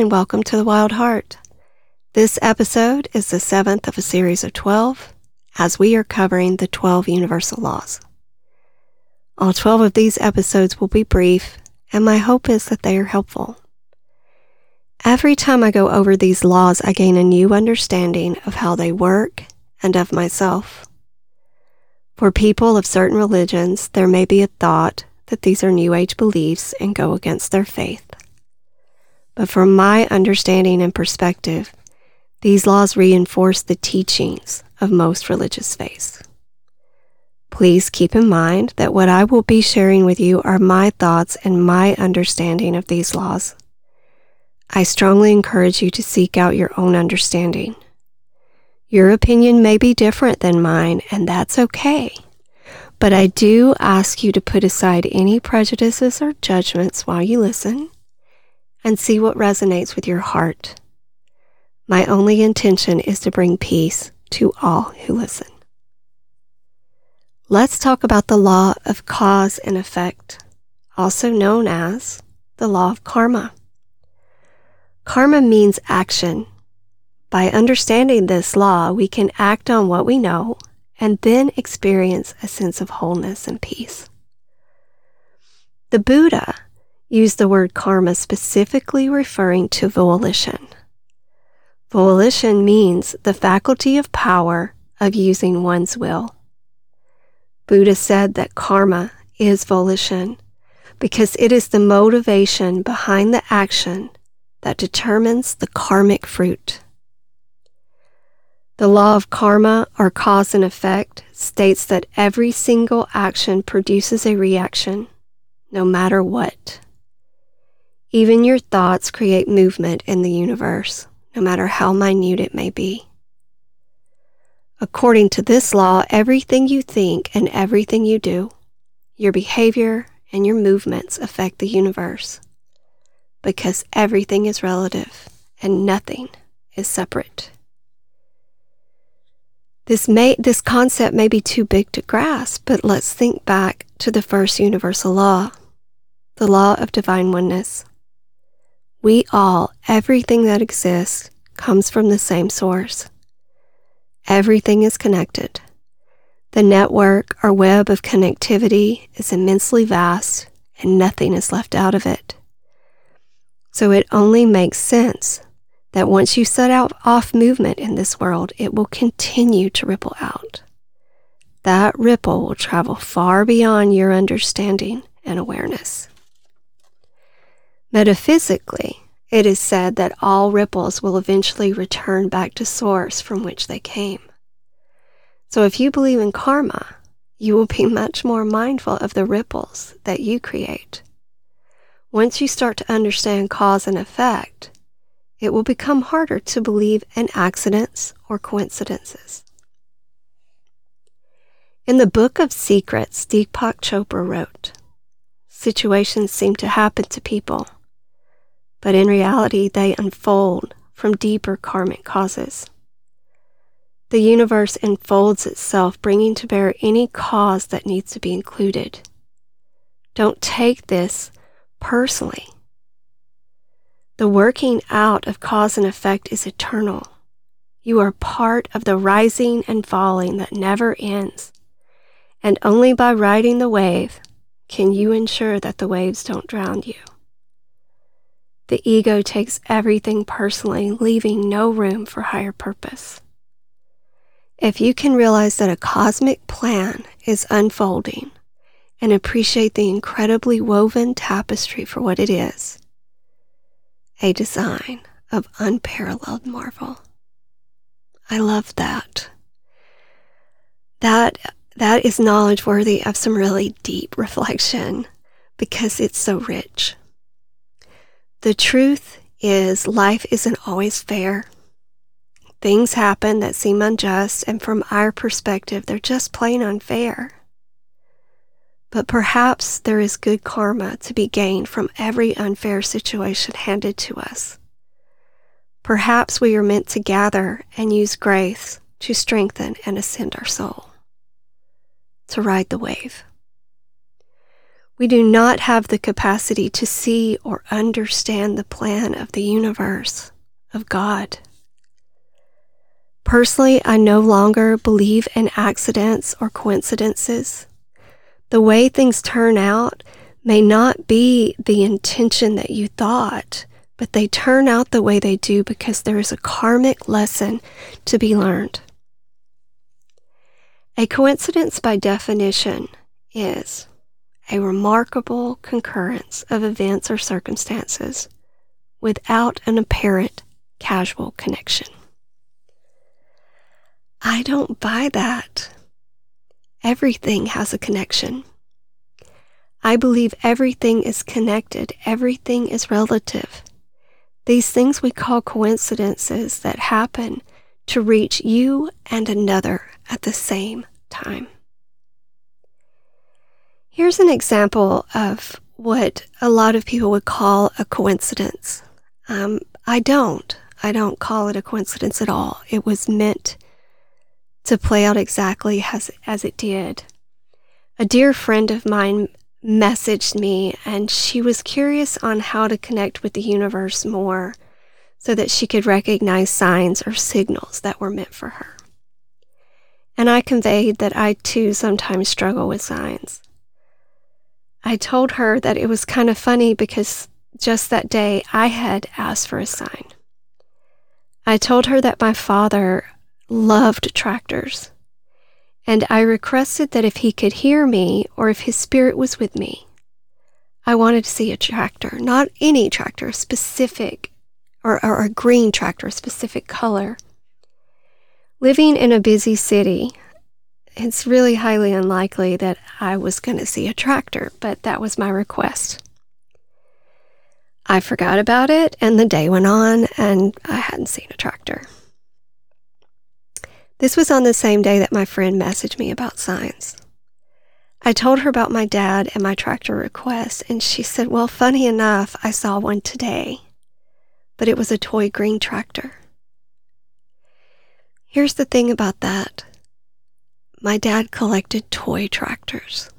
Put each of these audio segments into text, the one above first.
and welcome to The Wild Heart. This episode is the seventh of a series of 12, as we are covering the 12 universal laws. All 12 of these episodes will be brief, and my hope is that they are helpful. Every time I go over these laws, I gain a new understanding of how they work and of myself. For people of certain religions, there may be a thought that these are New Age beliefs and go against their faith. But from my understanding and perspective, these laws reinforce the teachings of most religious faiths. Please keep in mind that what I will be sharing with you are my thoughts and my understanding of these laws. I strongly encourage you to seek out your own understanding. Your opinion may be different than mine, and that's okay. But I do ask you to put aside any prejudices or judgments while you listen and see what resonates with your heart. My only intention is to bring peace to all who listen. Let's talk about the law of cause and effect, also known as the law of karma. Karma means action. By understanding this law, we can act on what we know and then experience a sense of wholeness and peace. The Buddha used the word karma specifically referring to volition. Volition means the faculty of power of using one's will. Buddha said that karma is volition because it is the motivation behind the action that determines the karmic fruit. The law of karma, or cause and effect, states that every single action produces a reaction, no matter what. Even your thoughts create movement in the universe, no matter how minute it may be. According to this law, everything you think and everything you do, your behavior and your movements affect the universe because everything is relative and nothing is separate. This may this concept may be too big to grasp, but let's think back to the first universal law, the law of divine oneness. We all, everything that exists, comes from the same source. Everything is connected. The network or web of connectivity is immensely vast and nothing is left out of it. So it only makes sense that once you set out off movement in this world, it will continue to ripple out. That ripple will travel far beyond your understanding and awareness. Metaphysically, it is said that all ripples will eventually return back to source from which they came. So if you believe in karma, you will be much more mindful of the ripples that you create. Once you start to understand cause and effect, it will become harder to believe in accidents or coincidences. In the Book of Secrets, Deepak Chopra wrote, Situations seem to happen to people, but in reality they unfold from deeper karmic causes. The universe unfolds itself, bringing to bear any cause that needs to be included. Don't take this personally. The working out of cause and effect is eternal. You are part of the rising and falling that never ends. And only by riding the wave can you ensure that the waves don't drown you. The ego takes everything personally, leaving no room for higher purpose. If you can realize that a cosmic plan is unfolding and appreciate the incredibly woven tapestry for what it is, a design of unparalleled marvel. I love that. That that is knowledge worthy of some really deep reflection because it's so rich. The truth is life isn't always fair. Things happen that seem unjust and from our perspective they're just plain unfair. But perhaps there is good karma to be gained from every unfair situation handed to us. Perhaps we are meant to gather and use grace to strengthen and ascend our soul, to ride the wave. We do not have the capacity to see or understand the plan of the universe, of God. Personally, I no longer believe in accidents or coincidences. The way things turn out may not be the intention that you thought, but they turn out the way they do because there is a karmic lesson to be learned. A coincidence, by definition, is a remarkable concurrence of events or circumstances without an apparent casual connection. I don't buy that. Everything has a connection. I believe everything is connected, everything is relative. These things we call coincidences that happen to reach you and another at the same time. Here's an example of what a lot of people would call a coincidence. Um, I don't. I don't call it a coincidence at all. It was meant to play out exactly as, as it did. A dear friend of mine messaged me and she was curious on how to connect with the universe more so that she could recognize signs or signals that were meant for her. And I conveyed that I too sometimes struggle with signs. I told her that it was kind of funny because just that day I had asked for a sign. I told her that my father loved tractors and I requested that if he could hear me or if his spirit was with me, I wanted to see a tractor, not any tractor, specific, or, or a green tractor, specific color. Living in a busy city, it's really highly unlikely that I was going to see a tractor, but that was my request. I forgot about it, and the day went on, and I hadn't seen a tractor. This was on the same day that my friend messaged me about signs. I told her about my dad and my tractor request, and she said, Well, funny enough, I saw one today, but it was a toy green tractor. Here's the thing about that my dad collected toy tractors.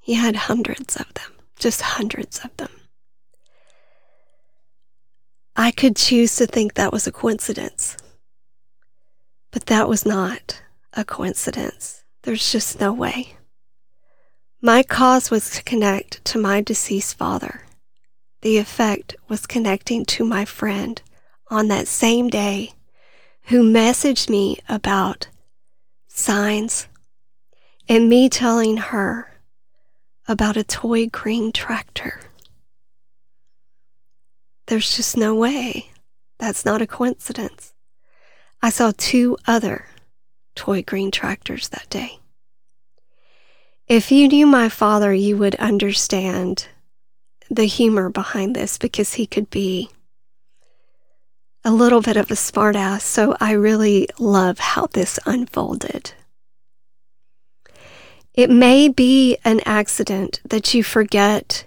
He had hundreds of them, just hundreds of them. I could choose to think that was a coincidence. But that was not a coincidence. There's just no way. My cause was to connect to my deceased father. The effect was connecting to my friend on that same day who messaged me about signs and me telling her about a toy green tractor. There's just no way. That's not a coincidence. I saw two other toy green tractors that day. If you knew my father, you would understand the humor behind this because he could be a little bit of a smartass. So I really love how this unfolded. It may be an accident that you forget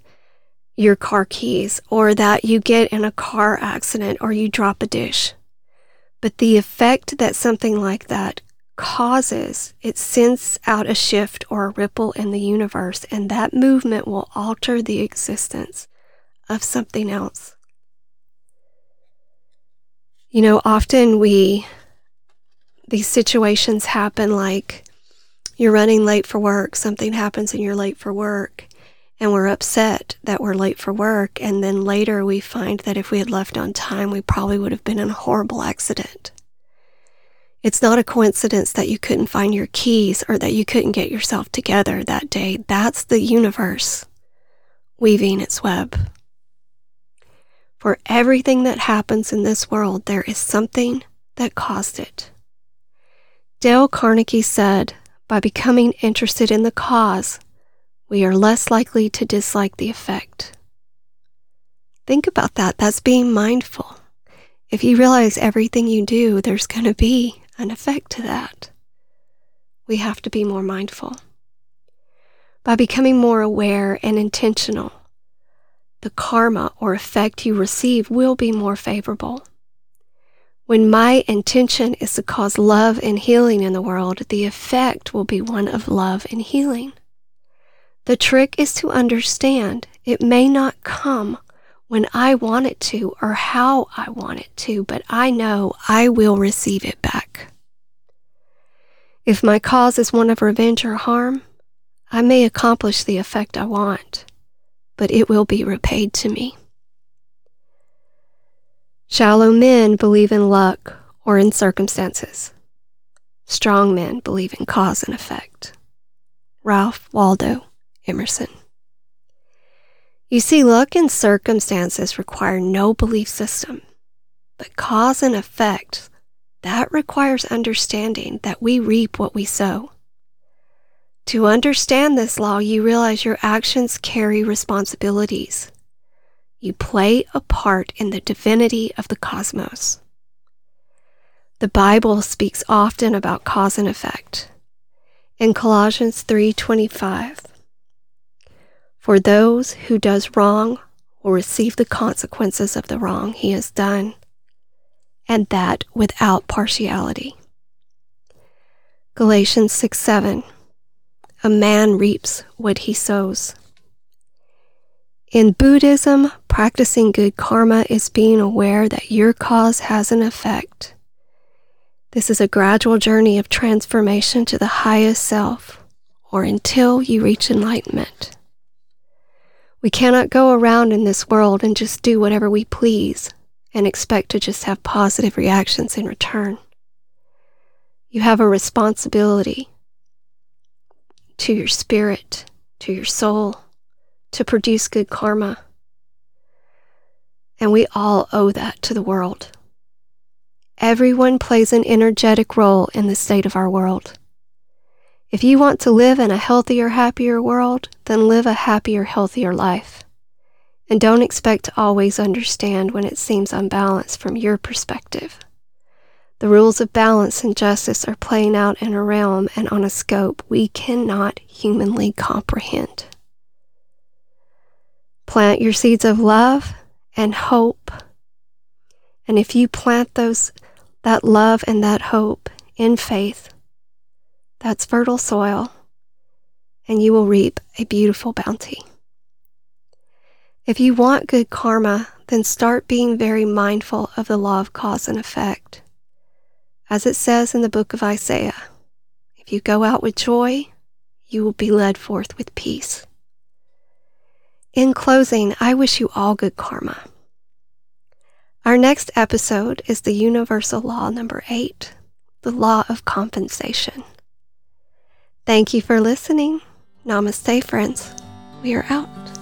your car keys or that you get in a car accident or you drop a dish. But the effect that something like that causes, it sends out a shift or a ripple in the universe, and that movement will alter the existence of something else. You know, often we, these situations happen like you're running late for work, something happens and you're late for work, and we're upset that we're late for work. And then later we find that if we had left on time, we probably would have been in a horrible accident. It's not a coincidence that you couldn't find your keys or that you couldn't get yourself together that day. That's the universe weaving its web. For everything that happens in this world, there is something that caused it. Dale Carnegie said, by becoming interested in the cause, we are less likely to dislike the effect. Think about that. That's being mindful. If you realize everything you do, there's going to be an effect to that. We have to be more mindful. By becoming more aware and intentional, the karma or effect you receive will be more favorable. When my intention is to cause love and healing in the world, the effect will be one of love and healing. The trick is to understand it may not come when I want it to or how I want it to, but I know I will receive it back. If my cause is one of revenge or harm, I may accomplish the effect I want, but it will be repaid to me. Shallow men believe in luck or in circumstances. Strong men believe in cause and effect. Ralph Waldo Emerson. You see, luck and circumstances require no belief system, but cause and effect, that requires understanding that we reap what we sow. To understand this law, you realize your actions carry responsibilities. You play a part in the divinity of the cosmos. The Bible speaks often about cause and effect. In Colossians 3:25, for those who does wrong will receive the consequences of the wrong he has done, and that without partiality. Galatians 6 7. A man reaps what he sows. In Buddhism, practicing good karma is being aware that your cause has an effect. This is a gradual journey of transformation to the highest self, or until you reach enlightenment. We cannot go around in this world and just do whatever we please and expect to just have positive reactions in return. You have a responsibility to your spirit, to your soul, to produce good karma. And we all owe that to the world. Everyone plays an energetic role in the state of our world. If you want to live in a healthier, happier world, then live a happier, healthier life. And don't expect to always understand when it seems unbalanced from your perspective. The rules of balance and justice are playing out in a realm and on a scope we cannot humanly comprehend. Plant your seeds of love and hope. And if you plant those that love and that hope in faith, that's fertile soil, and you will reap a beautiful bounty. If you want good karma, then start being very mindful of the law of cause and effect. As it says in the book of Isaiah, if you go out with joy, you will be led forth with peace. In closing, I wish you all good karma. Our next episode is the universal law number eight, the law of compensation. Thank you for listening. Namaste, friends. We are out.